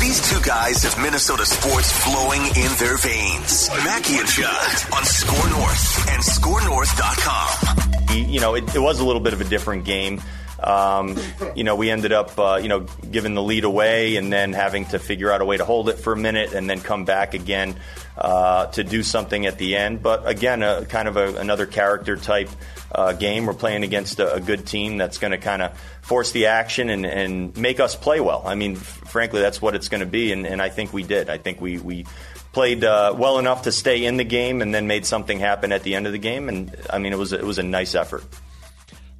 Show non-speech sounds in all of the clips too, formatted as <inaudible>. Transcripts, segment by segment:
These two guys have Minnesota sports flowing in their veins. Mackey and Judd on Score North and ScoreNorth.com. You know, it, it was a little bit of a different game. Um, you know, we ended up, uh, you know, giving the lead away and then having to figure out a way to hold it for a minute and then come back again uh, to do something at the end. But again, a, kind of a, another character type uh, game. We're playing against a, a good team that's going to kind of force the action and, and make us play well. I mean, f- frankly, that's what it's going to be, and, and I think we did. I think we, we played uh, well enough to stay in the game and then made something happen at the end of the game. And I mean, it was it was a nice effort.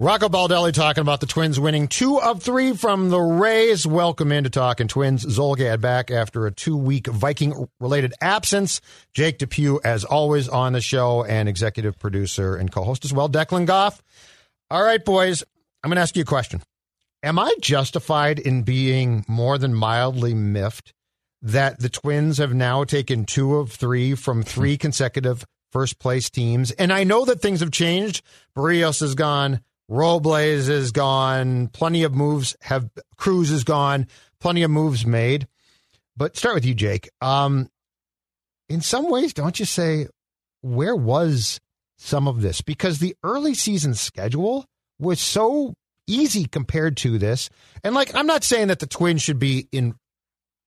Rocco Baldelli talking about the Twins winning two of three from the Rays. Welcome into Talking Twins. Zulgad back after a two week Viking related absence. Jake Depew, as always, on the show and executive producer and co host as well. Declan Goff. All right, boys, I'm going to ask you a question. Am I justified in being more than mildly miffed that the Twins have now taken two of three from three consecutive first place teams? And I know that things have changed. Berrios is gone. Robles is gone. Plenty of moves have Cruz is gone. Plenty of moves made. But start with you, Jake. Um, in some ways, don't you say where was some of this? Because the early season schedule was so easy compared to this. And like, I'm not saying that the Twins should be in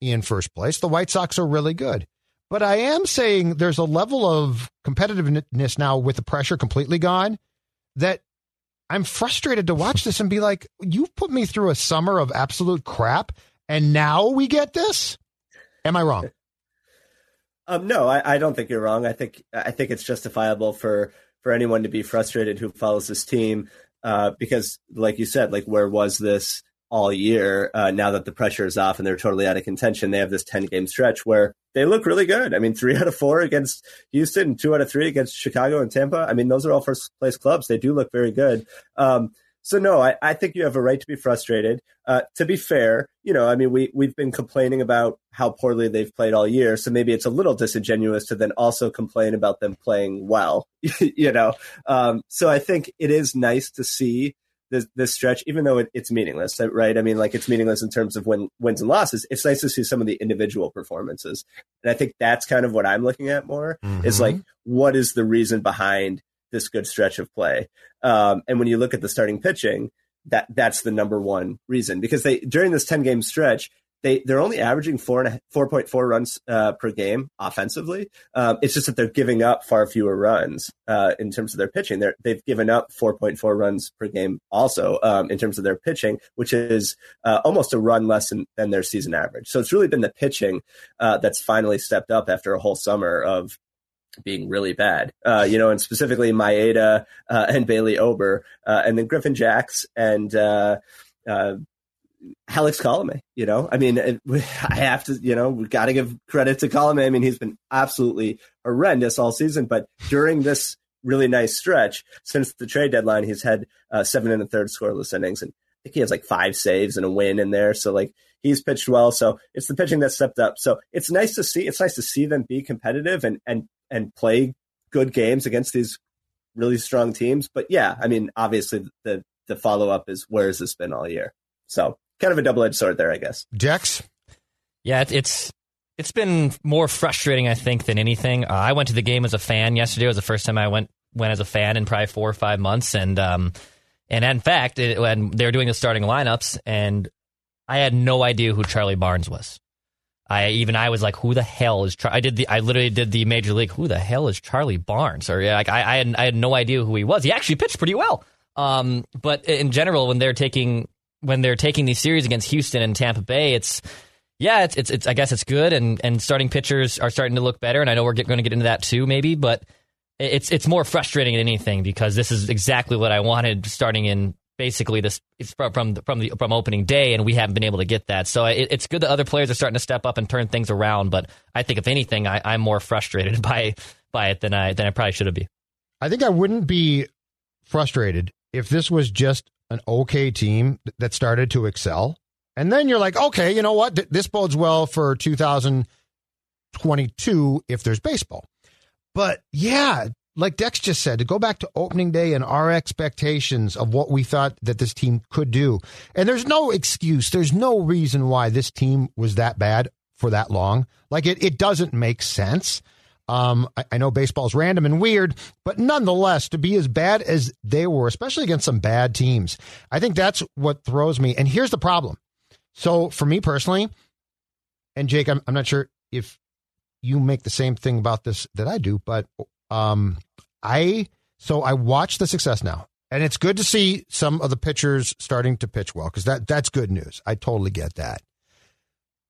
in first place. The White Sox are really good. But I am saying there's a level of competitiveness now with the pressure completely gone that I'm frustrated to watch this and be like, you've put me through a summer of absolute crap, and now we get this. Am I wrong? Um, no, I, I don't think you're wrong. I think I think it's justifiable for for anyone to be frustrated who follows this team uh, because, like you said, like where was this all year? Uh, now that the pressure is off and they're totally out of contention, they have this ten game stretch where they look really good. I mean, three <laughs> out of four against Houston, two out of three against Chicago and Tampa. I mean, those are all first place clubs. They do look very good. Um, so no, I, I, think you have a right to be frustrated. Uh, to be fair, you know, I mean, we we've been complaining about how poorly they've played all year, so maybe it's a little disingenuous to then also complain about them playing well. <laughs> you know, um, so I think it is nice to see this, this stretch, even though it, it's meaningless, right? I mean, like it's meaningless in terms of win, wins and losses. It's nice to see some of the individual performances, and I think that's kind of what I'm looking at more. Mm-hmm. Is like, what is the reason behind this good stretch of play? Um, and when you look at the starting pitching, that that's the number one reason because they during this 10 game stretch they they're only averaging four and four point four runs uh, per game offensively. Um, it's just that they're giving up far fewer runs uh, in terms of their pitching. They're, they've given up four point four runs per game also um, in terms of their pitching, which is uh, almost a run less than, than, their season average. So it's really been the pitching uh, that's finally stepped up after a whole summer of being really bad, uh, you know, and specifically Maeda uh, and Bailey Ober, and then Griffin Jax and uh, Alex Colome, you know, I mean, <laughs> I have to, you know, we got to give credit to Colome. I mean, he's been absolutely horrendous all season, but during this really nice stretch since the trade deadline, he's had uh, seven and a third scoreless innings, and I think he has like five saves and a win in there. So like he's pitched well. So it's the pitching that stepped up. So it's nice to see. It's nice to see them be competitive and and and play good games against these really strong teams. But yeah, I mean, obviously the the follow up is where has this been all year? So kind of a double edged sword there, I guess. Dex? Yeah, it's it's been more frustrating, I think, than anything. Uh, I went to the game as a fan yesterday. It was the first time I went went as a fan in probably four or five months, and um, and in fact, it, when they were doing the starting lineups, and I had no idea who Charlie Barnes was. I even I was like, who the hell is? Char-? I did the I literally did the major league. Who the hell is Charlie Barnes? Or like I, I had I had no idea who he was. He actually pitched pretty well. Um, but in general, when they're taking when they're taking these series against Houston and Tampa Bay, it's yeah, it's it's, it's I guess it's good, and and starting pitchers are starting to look better, and I know we're going to get into that too, maybe, but it's it's more frustrating than anything because this is exactly what I wanted starting in basically this from from the, from the from opening day, and we haven't been able to get that. So it, it's good that other players are starting to step up and turn things around. But I think if anything, I, I'm more frustrated <laughs> by by it than I than I probably should have been. I think I wouldn't be frustrated if this was just an okay team that started to excel, and then you're like, okay, you know what, this bodes well for 2022 if there's baseball. But yeah, like Dex just said, to go back to opening day and our expectations of what we thought that this team could do. And there's no excuse. There's no reason why this team was that bad for that long. Like it, it doesn't make sense. Um, I, I know baseball's random and weird, but nonetheless, to be as bad as they were, especially against some bad teams, I think that's what throws me. And here's the problem. So for me personally, and Jake, I'm, I'm not sure if you make the same thing about this that I do, but um, I so I watch the success now, and it's good to see some of the pitchers starting to pitch well because that that's good news. I totally get that,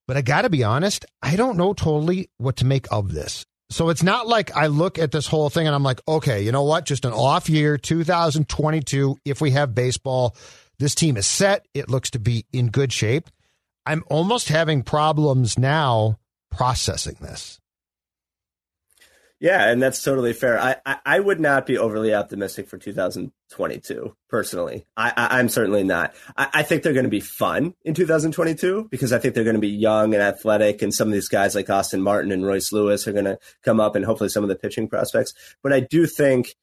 but I got to be honest, I don't know totally what to make of this. So it's not like I look at this whole thing and I'm like, okay, you know what? Just an off year, 2022. If we have baseball, this team is set. It looks to be in good shape. I'm almost having problems now processing this. Yeah, and that's totally fair. I, I, I, would not be overly optimistic for 2022, personally. I, I, am certainly not. I, I think they're going to be fun in 2022 because I think they're going to be young and athletic, and some of these guys like Austin Martin and Royce Lewis are going to come up, and hopefully some of the pitching prospects. But I do think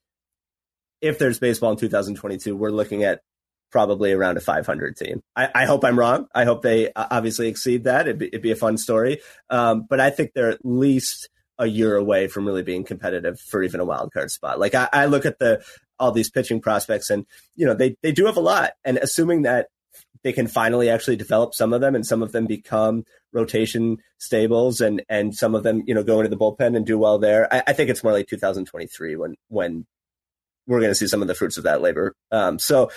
if there's baseball in 2022, we're looking at probably around a 500 team. I, I, hope I'm wrong. I hope they uh, obviously exceed that. It'd be, it'd be a fun story. Um, but I think they're at least a year away from really being competitive for even a wild card spot. Like I, I look at the all these pitching prospects, and you know they they do have a lot. And assuming that they can finally actually develop some of them, and some of them become rotation stables, and and some of them you know go into the bullpen and do well there. I, I think it's more like 2023 when when we're going to see some of the fruits of that labor. Um, so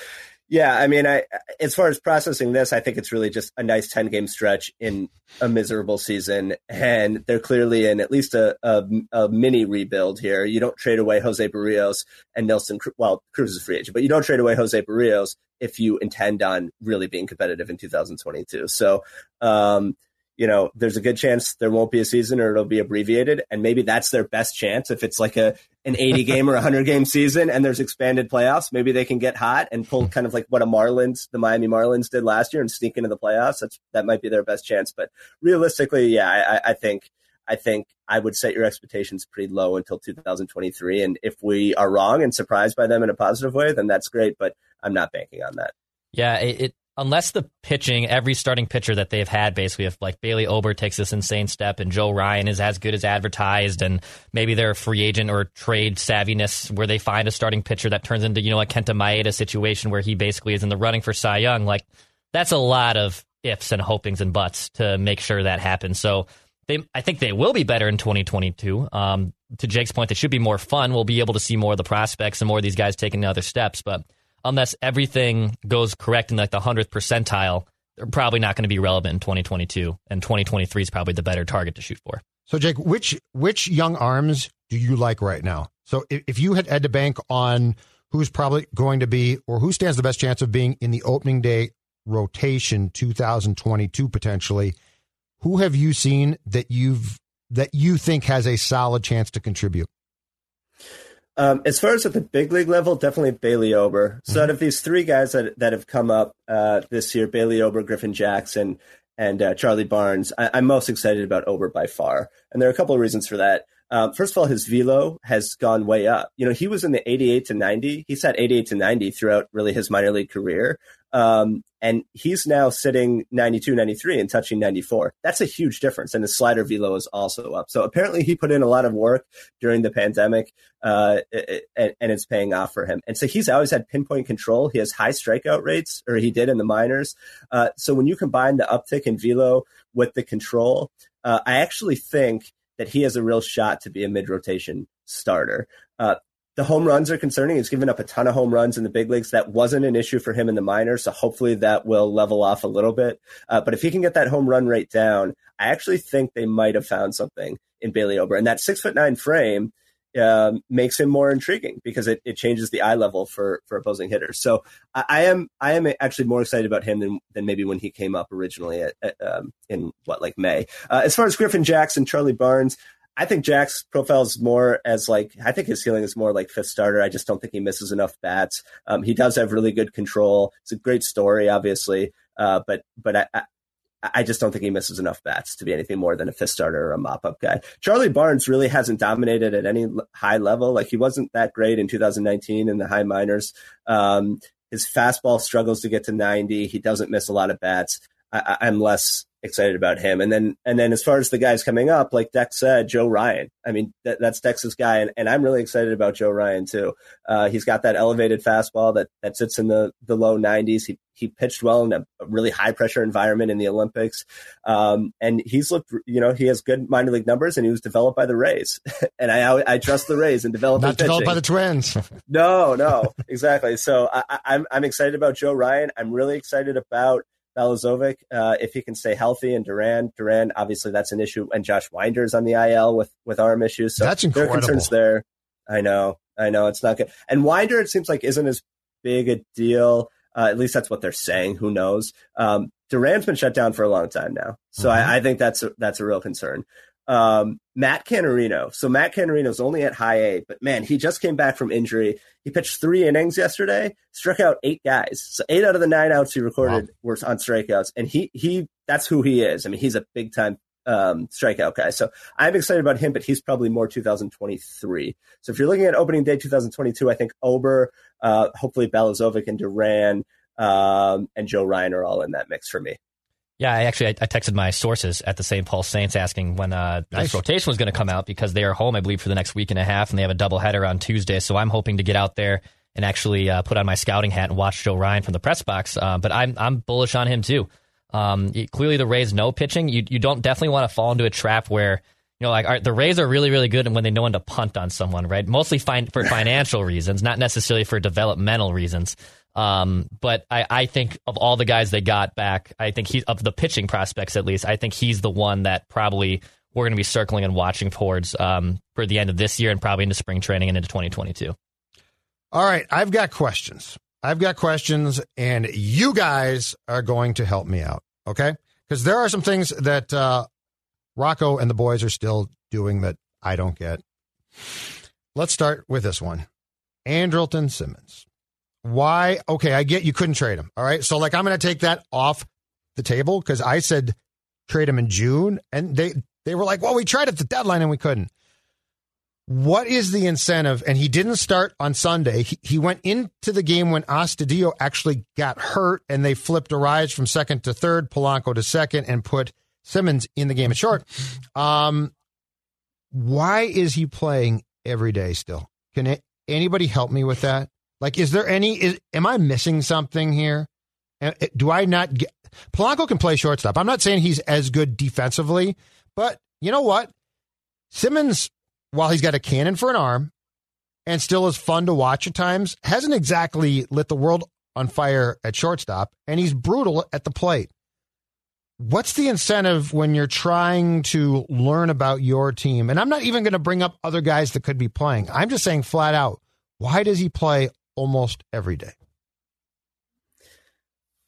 yeah, I mean, I as far as processing this, I think it's really just a nice ten game stretch in a miserable season, and they're clearly in at least a, a, a mini rebuild here. You don't trade away Jose Berrios and Nelson. Well, Cruz is a free agent, but you don't trade away Jose Berrios if you intend on really being competitive in 2022. So, um, you know, there's a good chance there won't be a season or it'll be abbreviated. And maybe that's their best chance. If it's like a, an 80 game or 100 game season and there's expanded playoffs, maybe they can get hot and pull kind of like what a Marlins, the Miami Marlins did last year and sneak into the playoffs. That's, that might be their best chance. But realistically, yeah, I, I think, I think I would set your expectations pretty low until 2023. And if we are wrong and surprised by them in a positive way, then that's great. But I'm not banking on that. Yeah, it, unless the pitching, every starting pitcher that they've had, basically, if like Bailey Ober takes this insane step and Joe Ryan is as good as advertised, and maybe they're a free agent or trade savviness where they find a starting pitcher that turns into, you know, a Kenta Maeda situation where he basically is in the running for Cy Young, like that's a lot of ifs and hopings and buts to make sure that happens. So they, I think they will be better in 2022. Um, to Jake's point, they should be more fun. We'll be able to see more of the prospects and more of these guys taking other steps, but unless everything goes correct in like the 100th percentile, they're probably not going to be relevant in 2022. And 2023 is probably the better target to shoot for. So, Jake, which which young arms do you like right now? So, if, if you had had to bank on who's probably going to be or who stands the best chance of being in the opening day rotation 2022 potentially, who have you seen that you've that you think has a solid chance to contribute? Um, as far as at the big league level, definitely Bailey Ober. So mm-hmm. out of these three guys that that have come up uh, this year, Bailey Ober, Griffin Jax, and uh, Charlie Barnes, I, am most excited about Ober by far. And there are a couple of reasons for that. Um, first of all, his velo has gone way up. You know, he was in the 88 to 90. He's had 88 to 90 throughout really his minor league career. Um, and he's now sitting 92, 93 and touching 94. That's a huge difference. And his slider velo is also up. So apparently he put in a lot of work during the pandemic, uh, and, and, it's paying off for him. And so he's always had pinpoint control. He has high strikeout rates, or he did in the minors. Uh, so when you combine the uptick in velo with the control, uh, I actually think that he has a real shot to be a mid rotation starter. Uh, the home runs are concerning. He's given up a ton of home runs in the big leagues. That wasn't an issue for him in the minors, so hopefully that will level off a little bit. Uh, but if he can get that home run rate down, I actually think they might have found something in Bailey Ober. And that six foot nine frame uh, makes him more intriguing because it, it changes the eye level for for opposing hitters. So I, I, am I am actually more excited about him than than maybe when he came up originally at, at, um, in what like May. Uh, as far as Griffin Jax, Charlie Barnes, I think Jax's profile is more as like I think his ceiling is more like fifth starter. I just don't think he misses enough bats. Um, he does have really good control. It's a great story, obviously, uh, but but I, I, I just don't think he misses enough bats to be anything more than a fifth starter or a mop up guy. Charlie Barnes really hasn't dominated at any high level. Like he wasn't that great in 2019 in the high minors. Um, his fastball struggles to get to 90. He doesn't miss a lot of bats. I, I'm less excited about him. And then and then as far as the guys coming up, like Dex said, Joe Ryan. I mean, that, that's Dex's guy, and, and I'm really excited about Joe Ryan too. Uh, he's got that elevated fastball that that sits in the the low 90s. He he pitched well in a really high pressure environment in the Olympics, um, and he's looked. You know, he has good minor league numbers, and he was developed by the Rays. <laughs> and I I trust the Rays and developed not developed pitching. by the Twins. <laughs> no, no, exactly. So I, I'm I'm excited about Joe Ryan. I'm really excited about Balazovic, uh, if he can stay healthy, and Duran, Duran, obviously that's an issue, and Josh Winder's on the IL with with arm issues. So that's incredible. There are concerns there. I know, I know, it's not good. And Winder, it seems like isn't as big a deal. Uh, at least that's what they're saying. Who knows? Um, Duran's been shut down for a long time now, so mm-hmm. I, I, think that's a, that's a real concern. Um, Matt Canterino. So Matt Canterino's only at high A, but man, he just came back from injury. He pitched three innings yesterday, struck out eight guys. So eight out of the nine outs he recorded wow. were on strikeouts, and he he that's who he is. I mean, he's a big time um, strikeout guy. So I'm excited about him, but he's probably more 2023. So if you're looking at opening day 2022, I think Ober, uh, hopefully Balazovic and Duran um, and Joe Ryan are all in that mix for me. Yeah, I actually I, I, texted my sources at the St. Paul Saints asking when uh, nice. this rotation was going to come out because they are home, I believe, for the next week and a half, and they have a doubleheader on Tuesday. So I'm hoping to get out there and actually uh, put on my scouting hat and watch Joe Ryan from the press box. Uh, but I'm I'm bullish on him too. Um, clearly, the Rays know pitching. You you don't definitely want to fall into a trap where you know like right, the Rays are really really good and when they know when to punt on someone, right? Mostly fine for financial reasons, not necessarily for developmental reasons. Um, but I, I think of all the guys they got back, I think he's of the pitching prospects at least. I think he's the one that probably we're going to be circling and watching towards um, for the end of this year and probably into spring training and into 2022. All right, I've got questions. I've got questions, and you guys are going to help me out, okay? Because there are some things that uh, Rocco and the boys are still doing that I don't get. Let's start with this one Andrelton Simmons. Why? Okay, I get you couldn't trade him. All right. So, like, I'm going to take that off the table because I said trade him in June, and they they were like, well, we tried at the deadline and we couldn't. What is the incentive? And he didn't start on Sunday. He, he went into the game when Astudillo actually got hurt, and they flipped Arraez from second to third, Polanco to second, and put Simmons in the game at short. Um, why is he playing every day still? Can it, anybody help me with that? Like, is there any? Is, am I missing something here? Uh, uh, do I not get? Polanco can play shortstop. I'm not saying he's as good defensively, but you know what? Simmons, while he's got a cannon for an arm and still is fun to watch at times, hasn't exactly lit the world on fire at shortstop, and he's brutal at the plate. What's the incentive when you're trying to learn about your team? And I'm not even going to bring up other guys that could be playing. I'm just saying flat out, why does he play almost every day?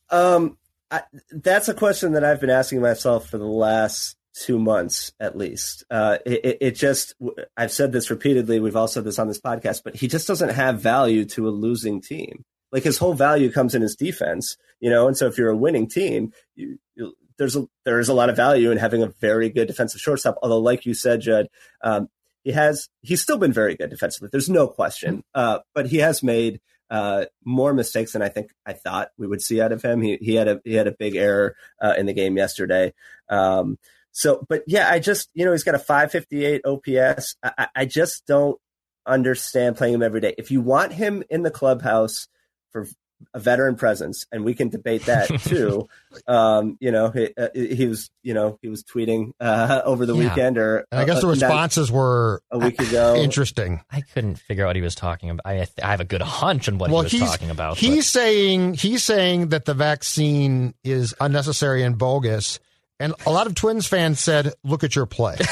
Um, I, that's a question that I've been asking myself for the last two months at least. Uh, it, it, just, I've said this repeatedly. We've all said this on this podcast, but he just doesn't have value to a losing team. Like his whole value comes in his defense, you know. And so if you're a winning team, you, you, there's a, there is a lot of value in having a very good defensive shortstop. Although, like you said, Judd, um, he has he's still been very good defensively. There's no question, uh, but he has made uh, more mistakes than I think I thought we would see out of him. He he had a he had a big error uh, in the game yesterday. Um, so, but yeah, I just you know he's got a 558 OPS. I, I just don't understand playing him every day. If you want him in the clubhouse for a veteran presence, and we can debate that <laughs> too. um, you know, he, uh, he, was, you know, he was tweeting uh, <laughs> over the yeah. weekend, or and I guess uh, the responses were a week ago interesting. I couldn't figure out what he was talking about. I, I have a good hunch on what well, he was talking about. He's but. saying he's saying that the vaccine is unnecessary and bogus, and a lot of Twins fans said, "Look at your play." <laughs>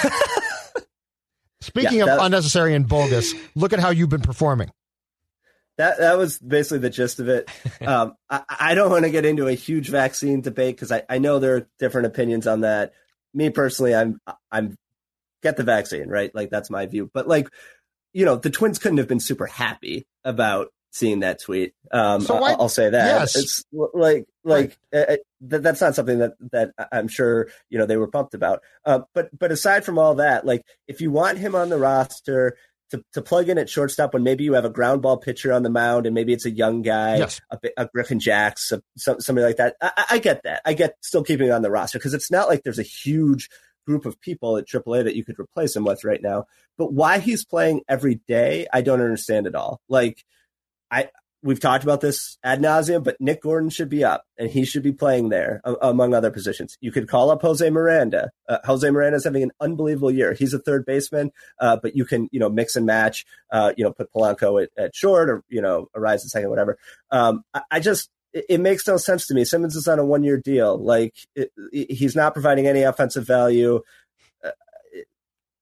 Speaking yeah, of unnecessary and bogus, look at how you've been performing that that was basically the gist of it. <laughs> Um, I, I, don't want to get into a huge vaccine debate because I, I know there are different opinions on that. Me personally, I'm I'm get the vaccine, right? Like that's my view. But like, you know, the Twins couldn't have been super happy about seeing that tweet. Um, so why, I'll, say that. Yes. It's like like right. uh, that's not something that that I'm sure you know they were pumped about. Uh, but but aside from all that, like if you want him on the roster, to, to plug in at shortstop when maybe you have a ground ball pitcher on the mound and maybe it's a young guy, yes. a, a, Griffin Jax, a, somebody like that. I, I, get that. I get still keeping it on the roster because it's not like there's a huge group of people at AAA that you could replace him with right now. But why he's playing every day, I don't understand at all. Like, I we've talked about this ad nauseum, but Nick Gordon should be up and he should be playing there among other positions. You could call up Jose Miranda. Uh, Jose Miranda is having an unbelievable year. He's a third baseman, uh, but you can, you know, mix and match, uh, you know, put Polanco at, at, short or, you know, Arraez at second, whatever. Um, I, I, just, it, it, makes no sense to me. Simmons is on a one year deal. Like it, it, he's not providing any offensive value. Uh,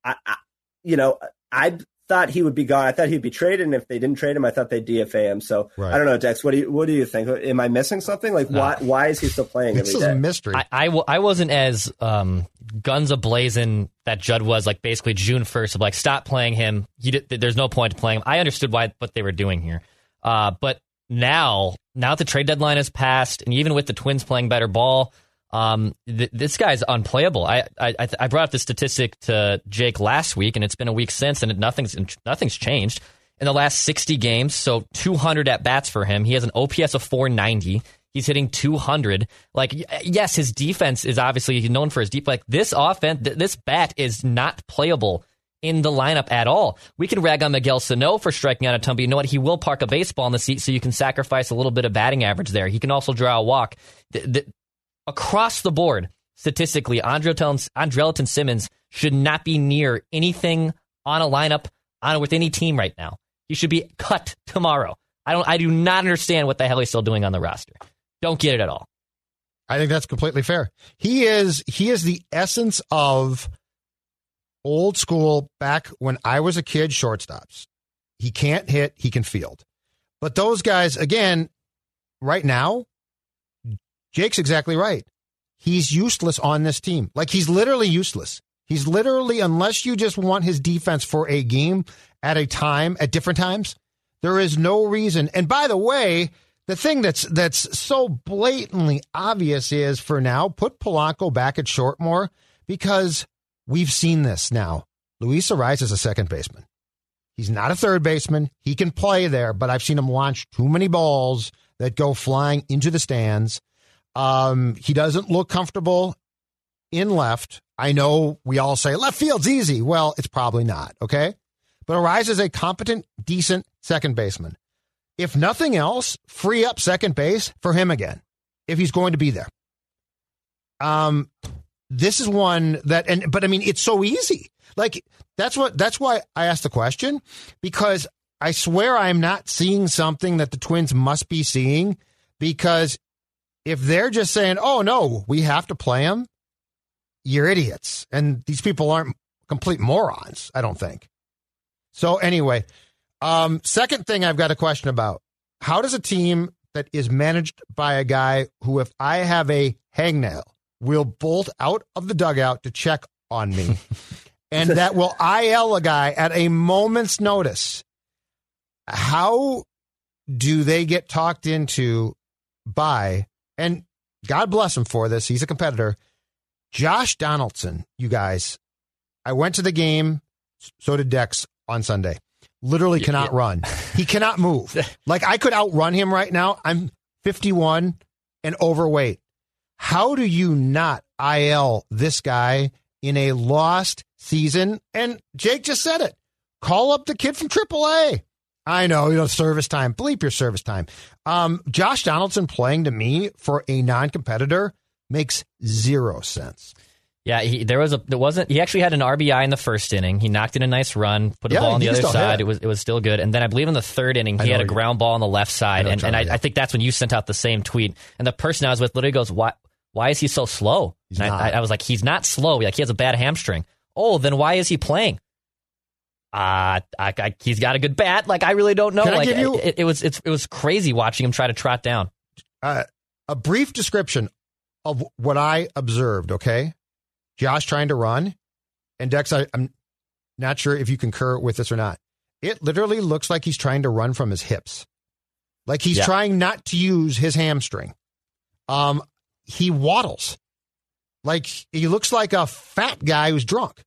I, I, you know, I thought he would be gone. I thought he'd be traded, and if they didn't trade him, I thought they'd DFA him. So right. I don't know, Dex. What do you what do you think? Am I missing something? Like no. why why is he still playing? This is day? a mystery. I, I, w- I wasn't as um, guns ablazing that Judd was like basically June first of like stop playing him. Did, there's no point to playing him. I understood why what they were doing here, uh, but now now the trade deadline has passed, and even with the Twins playing better ball. Um, th- this guy's unplayable. I, I I brought up the statistic to Jake last week, and it's been a week since, and nothing's nothing's changed in the last 60 games. So 200 at bats for him. He has an OPS of 490. He's hitting 200. Like, yes, his defense is obviously he's known for his deep. Like this offense, th- this bat is not playable in the lineup at all. We can rag on Miguel Sano for striking out a ton, but you know what? He will park a baseball in the seat, so you can sacrifice a little bit of batting average there. He can also draw a walk. Across the board, statistically, Andrelton Simmons should not be near anything on a lineup on with any team right now. He should be cut tomorrow. I don't. I do not understand what the hell he's still doing on the roster. Don't get it at all. I think that's completely fair. He is. He is the essence of old school. Back when I was a kid, shortstops. He can't hit. He can field. But those guys, again, right now, Jake's exactly right. He's useless on this team. Like he's literally useless. He's literally, unless you just want his defense for a game at a time, at different times, there is no reason. And by the way, the thing that's that's so blatantly obvious is for now, put Polanco back at short more because we've seen this now. Luis Arraez is a second baseman. He's not a third baseman. He can play there, but I've seen him launch too many balls that go flying into the stands. Um, he doesn't look comfortable in left. I know we all say left field's easy. Well, it's probably not. Okay. But Arraez is a competent, decent second baseman. If nothing else, free up second base for him again if he's going to be there. Um, this is one that, and but I mean, it's so easy. Like that's what that's why I asked the question because I swear I am not seeing something that the Twins must be seeing because if they're just saying, "Oh no, we have to play him," you're idiots, and these people aren't complete morons. I don't think. So anyway, um, second thing I've got a question about: How does a team that is managed by a guy who, if I have a hangnail, will bolt out of the dugout to check on me, <laughs> and that will IL a guy at a moment's notice? How do they get talked into by and God bless him for this. He's a competitor. Josh Donaldson, you guys, I went to the game. So did Dex on Sunday. literally cannot run. He cannot move. <laughs> like I could outrun him right now. I'm 51 and overweight. How do you not IL this guy in a lost season? And Jake just said it. Call up the kid from AAA. I know, you know, service time. Bleep your service time. Um, Josh Donaldson playing to me for a non competitor makes zero sense. Yeah, he, there was a there wasn't he actually had an RBI in the first inning. He knocked in a nice run, put a Yeah, ball on the other side. hit. It was it was still good. And then I believe in the third inning he had a ground ball on the left side. know And, and I, I think that's when you sent out the same tweet. And the person I was with literally goes, "Why why is he so slow?" He's and not. I, I was like, "He's not slow. Like he has a bad hamstring." Oh, then why is he playing? Uh, I, I, he's got a good bat. Like I really don't know. Can I like give you- it, it was it's, it was crazy watching him try to trot down. uh, a brief description of what I observed, okay? Josh trying to run, and Dex, I, I'm not sure if you concur with this or not. It literally looks like he's trying to run from his hips. Like he's Yeah. trying not to use his hamstring. Um, he waddles. Like he looks like a fat guy who's drunk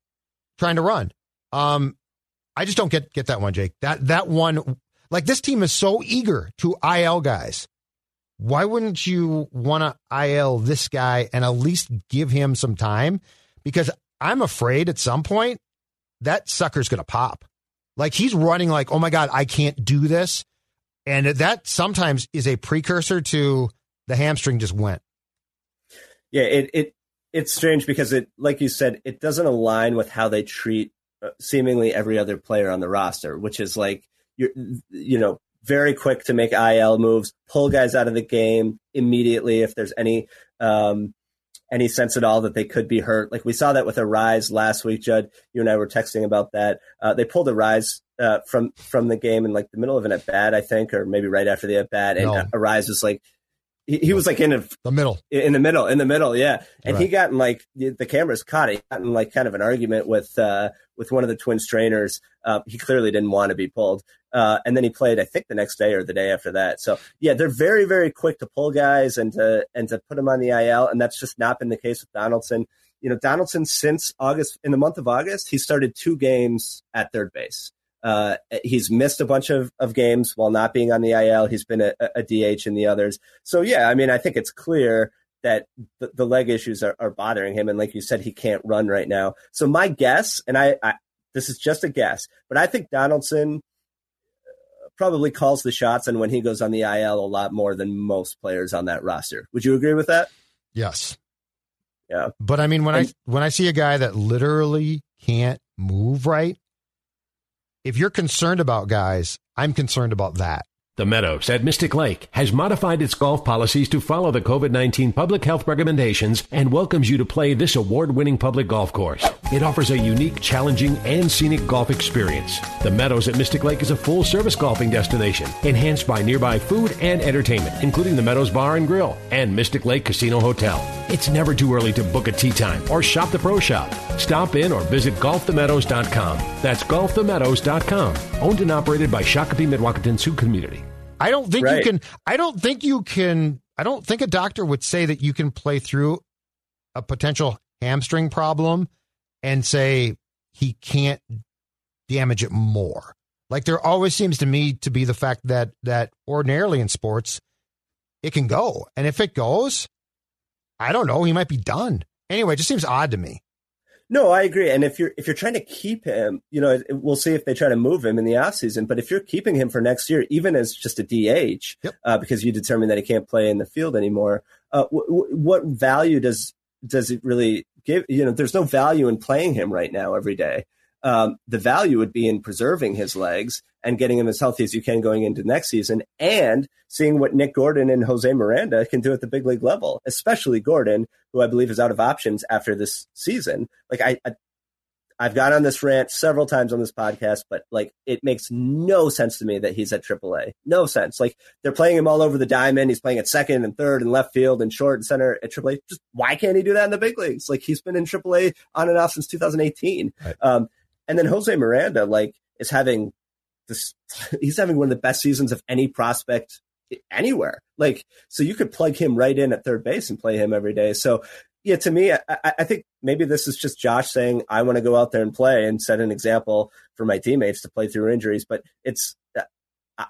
trying to run. Um, I just don't get get that one, Jake. That that one like this team is so eager to IL guys. Why wouldn't you want to IL this guy and at least give him some time? Because I'm afraid at some point that sucker's going to pop. Like he's running like, oh my God, I can't do this. And that sometimes is a precursor to the hamstring just went. Yeah, it it it's strange because it, like you said, it doesn't align with how they treat seemingly every other player on the roster, which is like you're you know very quick to make IL moves, pull guys out of the game immediately if there's any um, any sense at all that they could be hurt. Like we saw that with Arraez last week, Judd. You and I were texting about that. Uh, they pulled Arraez uh, from from the game in like the middle of an at bat, I think, or maybe right after the at bat, and No. Arraez was like. He, he was like in a The middle. in the middle, in the middle, yeah. And he got in like the the cameras caught it. He got in like kind of an argument with uh, with one of the Twins trainers. Uh, he clearly didn't want to be pulled. Uh, and then he played, I think, the next day or the day after that. So yeah, they're very very quick to pull guys and to and to put them on the IL, and that's just not been the case with Donaldson. You know, Donaldson since August, in the month of August, he started two games at third base. Uh, he's missed a bunch of, of games while not being on the IL. He's been a, a DH in the others. So yeah, I mean, I think it's clear that the, the leg issues are, are bothering him, and like you said, he can't run right now. So my guess, and I, I this is just a guess, but I think Donaldson uh, probably calls the shots, and when he goes on the IL, a lot more than most players on that roster. Would you agree with that? Yes. Yeah. But I mean, when I when I see a guy that literally can't move right, if you're concerned about guys, I'm concerned about that. The Meadows at Mystic Lake has modified its golf policies to follow the COVID 19 public health recommendations and welcomes you to play this award winning public golf course. It offers a unique, challenging, and scenic golf experience. The Meadows at Mystic Lake is a full service golfing destination, enhanced by nearby food and entertainment, including the Meadows Bar and Grill and Mystic Lake Casino Hotel. It's never too early to book a tee time or shop the pro shop. Stop in or visit golfthemeadows.com. That's golfthemeadows.com. Owned and operated by Shakopee Mdewakanton Sioux Community. I don't think Right. you can. I don't think you can. I don't think a doctor would say that you can play through a potential hamstring problem and say he can't damage it more. Like there always seems to me to be the fact that that ordinarily in sports it can go, and if it goes, I don't know, he might be done. Anyway, it just seems odd to me. No, I agree. And if you're if you're trying to keep him, you know, we'll see if they try to move him in the offseason. But if you're keeping him for next year, even as just a DH, Yep. uh, because you determine that he can't play in the field anymore, uh, w- w- what value does does it really give? You know, there's no value in playing him right now every day. Um, the value would be in preserving his legs and getting him as healthy as you can going into next season, and seeing what Nick Gordon and Jose Miranda can do at the big league level, especially Gordon, who I believe is out of options after this season. Like I, I I've gone on this rant several times on this podcast, but like it makes no sense to me that he's at AAA. No sense. Like they're playing him all over the diamond. He's playing at second and third and left field and short and center at AAA. Just why can't he do that in the big leagues? Like he's been in AAA on and off since 2018. Right. Um, and then Jose Miranda, like, is having this. <laughs> He's having one of the best seasons of any prospect anywhere. Like, so you could plug him right in at third base and play him every day. So yeah, to me, I, I, think maybe this is just Josh saying, I want to go out there and play and set an example for my teammates to play through injuries. But it's, uh,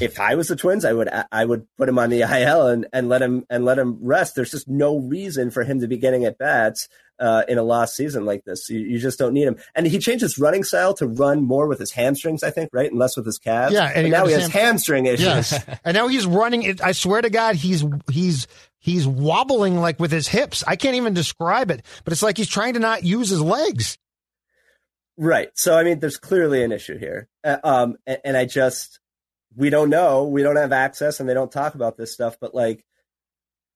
if I was the Twins, I would I would put him on the IL and, and let him and let him rest. There's just no reason for him to be getting at bats uh, in a lost season like this. You, you, just don't need him. And he changed his running style to run more with his hamstrings, I think, right, and less with his calves. Yeah, and he now he has hamstring issues. Yes. <laughs> and now he's running. I swear to God, he's he's he's wobbling like with his hips. I can't even describe it, but it's like he's trying to not use his legs. Right. So I mean, there's clearly an issue here, uh, um, and, and I just we don't know. We don't have access, and they don't talk about this stuff. But like,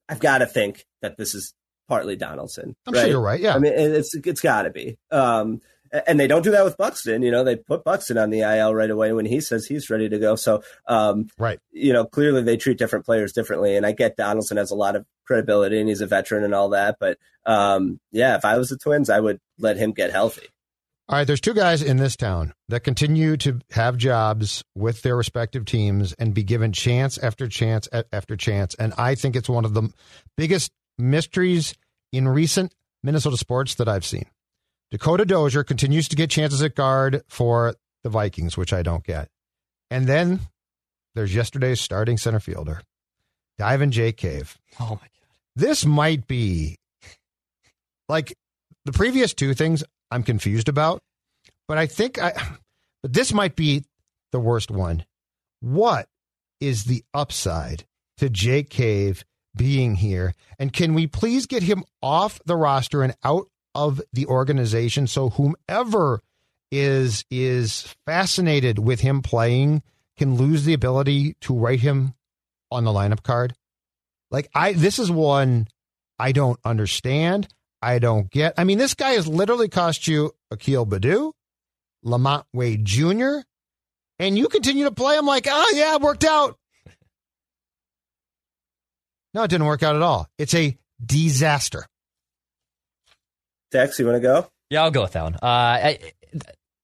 I've got to think that this is partly Donaldson. I'm right? sure you're right. Yeah, I mean, it's it's got to be. Um, and they don't do that with Buxton. You know, they put Buxton on the IL right away when he says he's ready to go. So, um, right. You know, clearly they treat different players differently. And I get Donaldson has a lot of credibility and he's a veteran and all that. But um, yeah, if I was the Twins, I would let him get healthy. All right, there's two guys in this town that continue to have jobs with their respective teams and be given chance after chance after chance. And I think it's one of the biggest mysteries in recent Minnesota sports that I've seen. Dakota Dozier continues to get chances at guard for the Vikings, which I don't get. And then there's yesterday's starting center fielder, Diamond Jake Cave. Oh my God. This might be like the previous two things I'm confused about. But I think I, but this might be the worst one. What is the upside to Jake Cave being here? And can we please get him off the roster and out of the organization so whomever is is fascinated with him playing can lose the ability to write him on the lineup card? Like I this is one I don't understand. I don't get. I mean, this guy has literally cost you Akil Baddoo, Lamont Wade Jr., and you continue to play him like, oh, yeah, it worked out. No, it didn't work out at all. It's a disaster. Dex, you want to go? Yeah, I'll go with that one. Uh, I,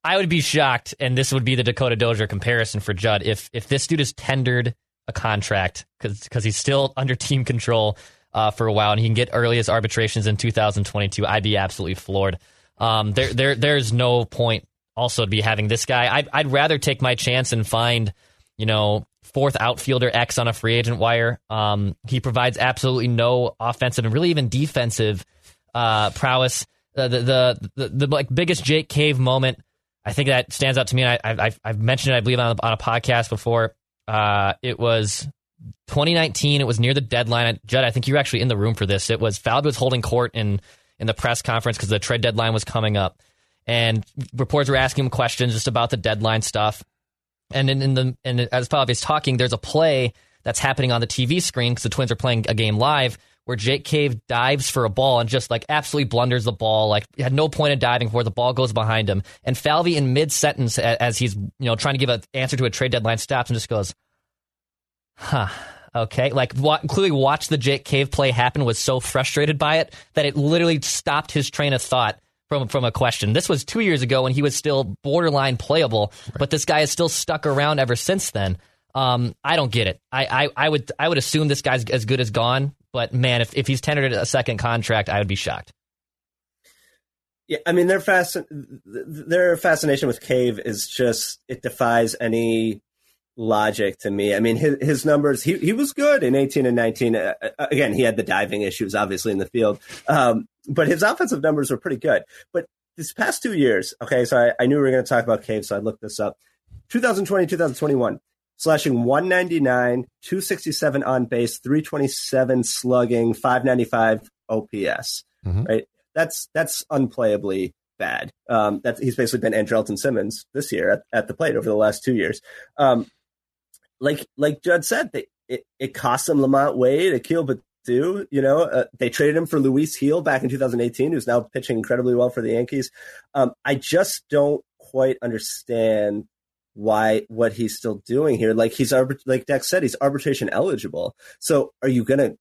I would be shocked, and this would be the Dakota Dozier comparison for Judd, if if this dude is tendered a contract because he's still under team control uh, for a while, and he can get earliest arbitrations in 2022, I'd be absolutely floored. Um, there, there, there's no point also to be having this guy. I'd, I'd rather take my chance and find, you know, fourth outfielder X on a free agent wire. Um, he provides absolutely no offensive and really even defensive uh, prowess. Uh, the, the, the the like biggest Jake Cave moment, I think that stands out to me. And I, have I've mentioned it, I believe, on on a podcast before. Uh, it was 2019. It was near the deadline. Judd, I think you were actually in the room for this. It was Falvey was holding court in in the press conference because the trade deadline was coming up, and reporters were asking him questions just about the deadline stuff. And in, in the and as Falvey is talking, there's a play that's happening on the TV screen because the Twins are playing a game live where Jake Cave dives for a ball and just like absolutely blunders the ball. Like had no point in diving for the ball goes behind him. And Falvey in mid sentence as he's you know trying to give an answer to a trade deadline stops and just goes, huh. Okay, like wa- clearly watched the Jake Cave play happen. Was so frustrated by it that it literally stopped his train of thought from from a question. This was two years ago when he was still borderline playable, right. but this guy is still stuck around ever since then. Um, I don't get it. I, I, I would I would assume this guy's as good as gone, but man, if if he's tendered a second contract, I would be shocked. Yeah, I mean, their fasc- their fascination with Cave is just it defies any logic to me. I mean, his, his numbers, he, he was good in 18 and 19. Uh, uh, again, he had the diving issues, obviously, in the field. Um, but his offensive numbers were pretty good. But this past two years, okay, so I, I knew we were going to talk about Cave, so I looked this up. 2020, 2021, slashing 199, 267 on base, 327 slugging, 595 OPS, mm-hmm. right? That's, that's unplayably bad. Um, that's, he's basically been Andrelton Simmons this year at, at the plate over the last two years. Um, like like Judd said, they, it, it cost them Lamont Wade, Akil Baddoo. You know, uh, they traded him for Luis Gil back in 2018, who's now pitching incredibly well for the Yankees. Um, I just don't quite understand why what he's still doing here. Like he's like Dex said, he's arbitration eligible. So are you going to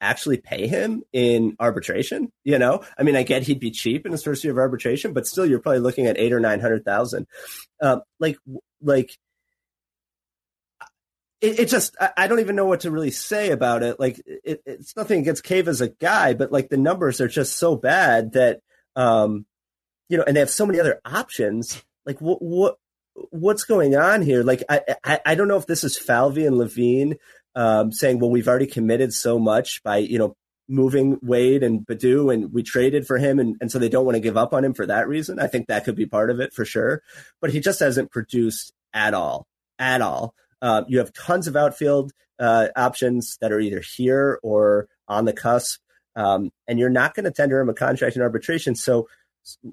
actually pay him in arbitration? You know, I mean, I get he'd be cheap in his first year of arbitration, but still, you're probably looking at eight or nine hundred thousand. Uh, like, like it, it just I, don't even know what to really say about it. Like it, it's nothing against Cave as a guy, but like the numbers are just so bad that um, you know, and they have so many other options. Like what what what's going on here? Like I I, I don't know if this is Falvey and Levine um, saying, well, we've already committed so much by you know moving Wade and Baddoo, and we traded for him, and, and so they don't want to give up on him for that reason. I think that could be part of it for sure. But he just hasn't produced at all, at all. Uh, you have tons of outfield uh, options that are either here or on the cusp, um, and you're not going to tender him a contract in arbitration. So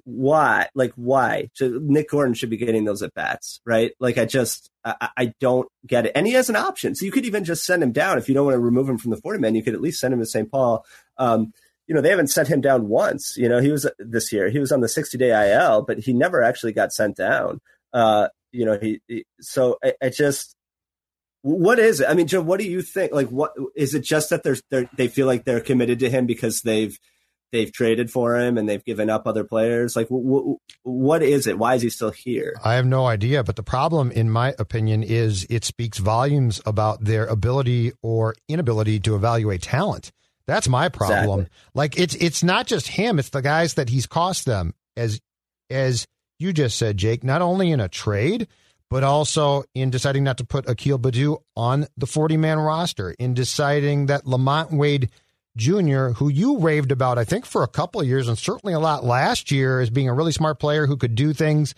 why? Like why? So Nick Gordon should be getting those at bats, right? Like I just I, I, don't get it. And he has an option, so you could even just send him down if you don't want to remove him from the forty man. You could at least send him to St. Paul. Um, you know they haven't sent him down once. You know he was this year. He was on the sixty day IL, but he never actually got sent down. Uh, you know he, he so I, I just what is it? I mean, Joe, what do you think? Like, what is it? Just that they're, they're they feel like they're committed to him because they've they've traded for him and they've given up other players. Like, w- what is it? Why is he still here? I have no idea. But the problem, in my opinion, is it speaks volumes about their ability or inability to evaluate talent. That's my problem. Exactly. Like, it's it's not just him; it's the guys that he's cost them. As as you just said, Jake. Not only in a trade but also in deciding not to put Akil Baddoo on the 40 man roster, in deciding that LaMonte Wade Jr., who you raved about, I think, for a couple of years and certainly a lot last year as being a really smart player who could do things.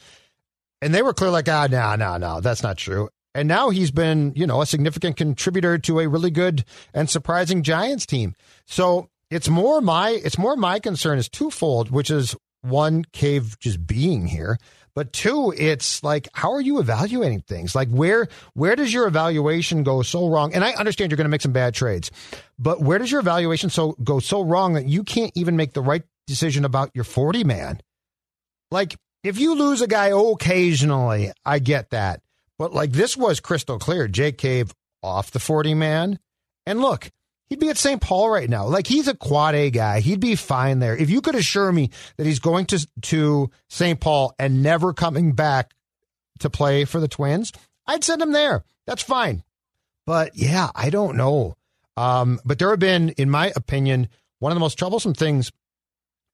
And they were clear like, ah, no, no, no, that's not true. And now he's been, you know, a significant contributor to a really good and surprising Giants team. So it's more my it's more my concern is twofold, which is one, Cave just being here, but two, it's like, how are you evaluating things? Like where where does your evaluation go so wrong? And I understand you're going to make some bad trades, but where does your evaluation so go so wrong that you can't even make the right decision about your 40 man? Like if you lose a guy occasionally, I get that. But like this was crystal clear. Jake Cave off the 40 man. And look, He'd be at St. Paul right now. Like he's a quad A guy. He'd be fine there. If you could assure me that he's going to to St. Paul and never coming back to play for the Twins, I'd send him there. That's fine. But yeah, I don't know. Um, but there have been, in my opinion, one of the most troublesome things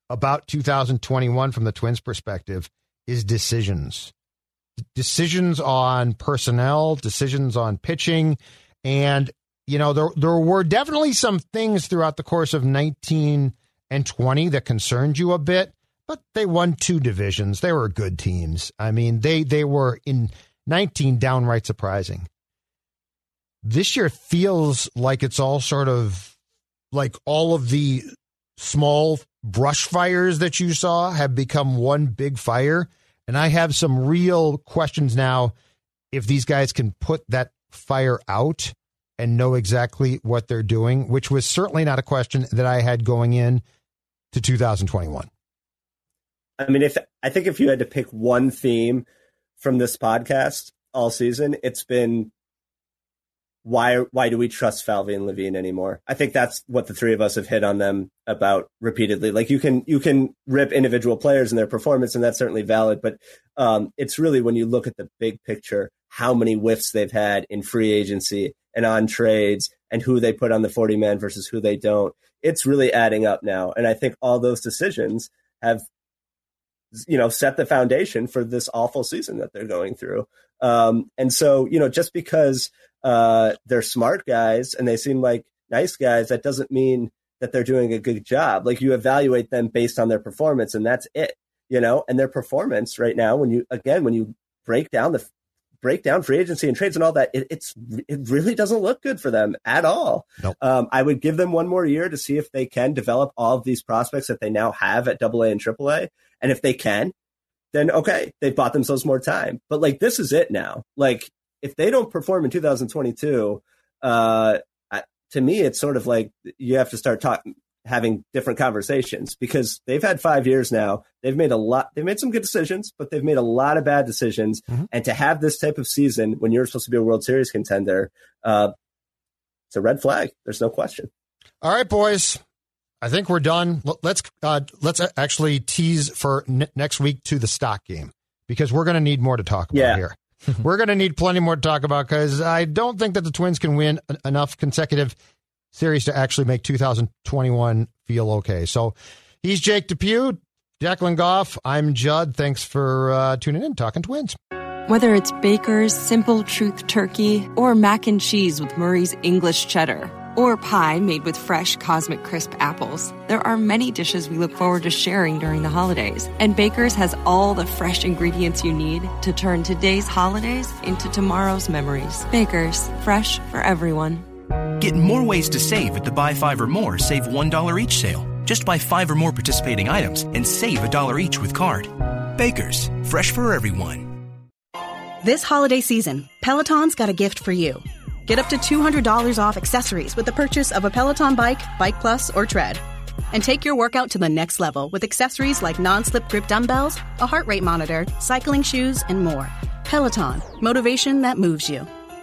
about 2021 from the Twins' perspective is decisions. Decisions on personnel, decisions on pitching, and you know, there there were definitely some things throughout the course of 19 and 20 that concerned you a bit, but they won two divisions. They were good teams. I mean, they they were in 19 downright surprising. This year feels like it's all sort of like all of the small brush fires that you saw have become one big fire. And I have some real questions now if these guys can put that fire out and know exactly what they're doing, which was certainly not a question that I had going in to 2021. I mean, if I think if you had to pick one theme from this podcast all season, it's been why why do we trust Falvey and Levine anymore? I think that's what the three of us have hit on them about repeatedly. Like you can you can rip individual players and their performance, and that's certainly valid. But um, it's really when you look at the big picture, how many whiffs they've had in free agency and on trades and who they put on the 40 man versus who they don't. It's really adding up now. And I think all those decisions have, you know, set the foundation for this awful season that they're going through. Um, and so, you know, just because uh, they're smart guys and they seem like nice guys, that doesn't mean that they're doing a good job. Like you evaluate them based on their performance and that's it, you know, and their performance right now, when you, again, when you break down the break down free agency and trades and all that, it, it's it really doesn't look good for them at all. Nope. Um, I would give them one more year to see if they can develop all of these prospects that they now have at Double A and Triple A, and if they can, then okay, they've bought themselves more time. But like this is it now. Like if they don't perform in 2022, uh, to me, it's sort of like you have to start talking having different conversations because they've had five years now. They've made a lot, they've made some good decisions, but they've made a lot of bad decisions. Mm-hmm. And to have this type of season when you're supposed to be a World Series contender, uh, it's a red flag. There's no question. All right, boys. I think we're done. Let's uh, let's actually tease for n- next week to the stock game because we're going to need more to talk about yeah. here. <laughs> we're going to need plenty more to talk about because I don't think that the Twins can win enough consecutive series to actually make 2021 feel okay. So he's Jake Depew, Declan Goff. I'm Judd. Thanks for uh, tuning in, Talking Twins. Whether it's Baker's Simple Truth Turkey or mac and cheese with Murray's English Cheddar or pie made with fresh Cosmic Crisp apples, there are many dishes we look forward to sharing during the holidays. And Baker's has all the fresh ingredients you need to turn today's holidays into tomorrow's memories. Baker's, fresh for everyone. Get more ways to save at the Buy Five or More Save $1 each sale. Just buy five or more participating items and save a dollar each with card. Baker's, fresh for everyone. This holiday season, Peloton's got a gift for you. Get up to $200 off accessories with the purchase of a Peloton bike, Bike Plus, or Tread. And take your workout to the next level with accessories like non slip grip dumbbells, a heart rate monitor, cycling shoes, and more. Peloton, motivation that moves you.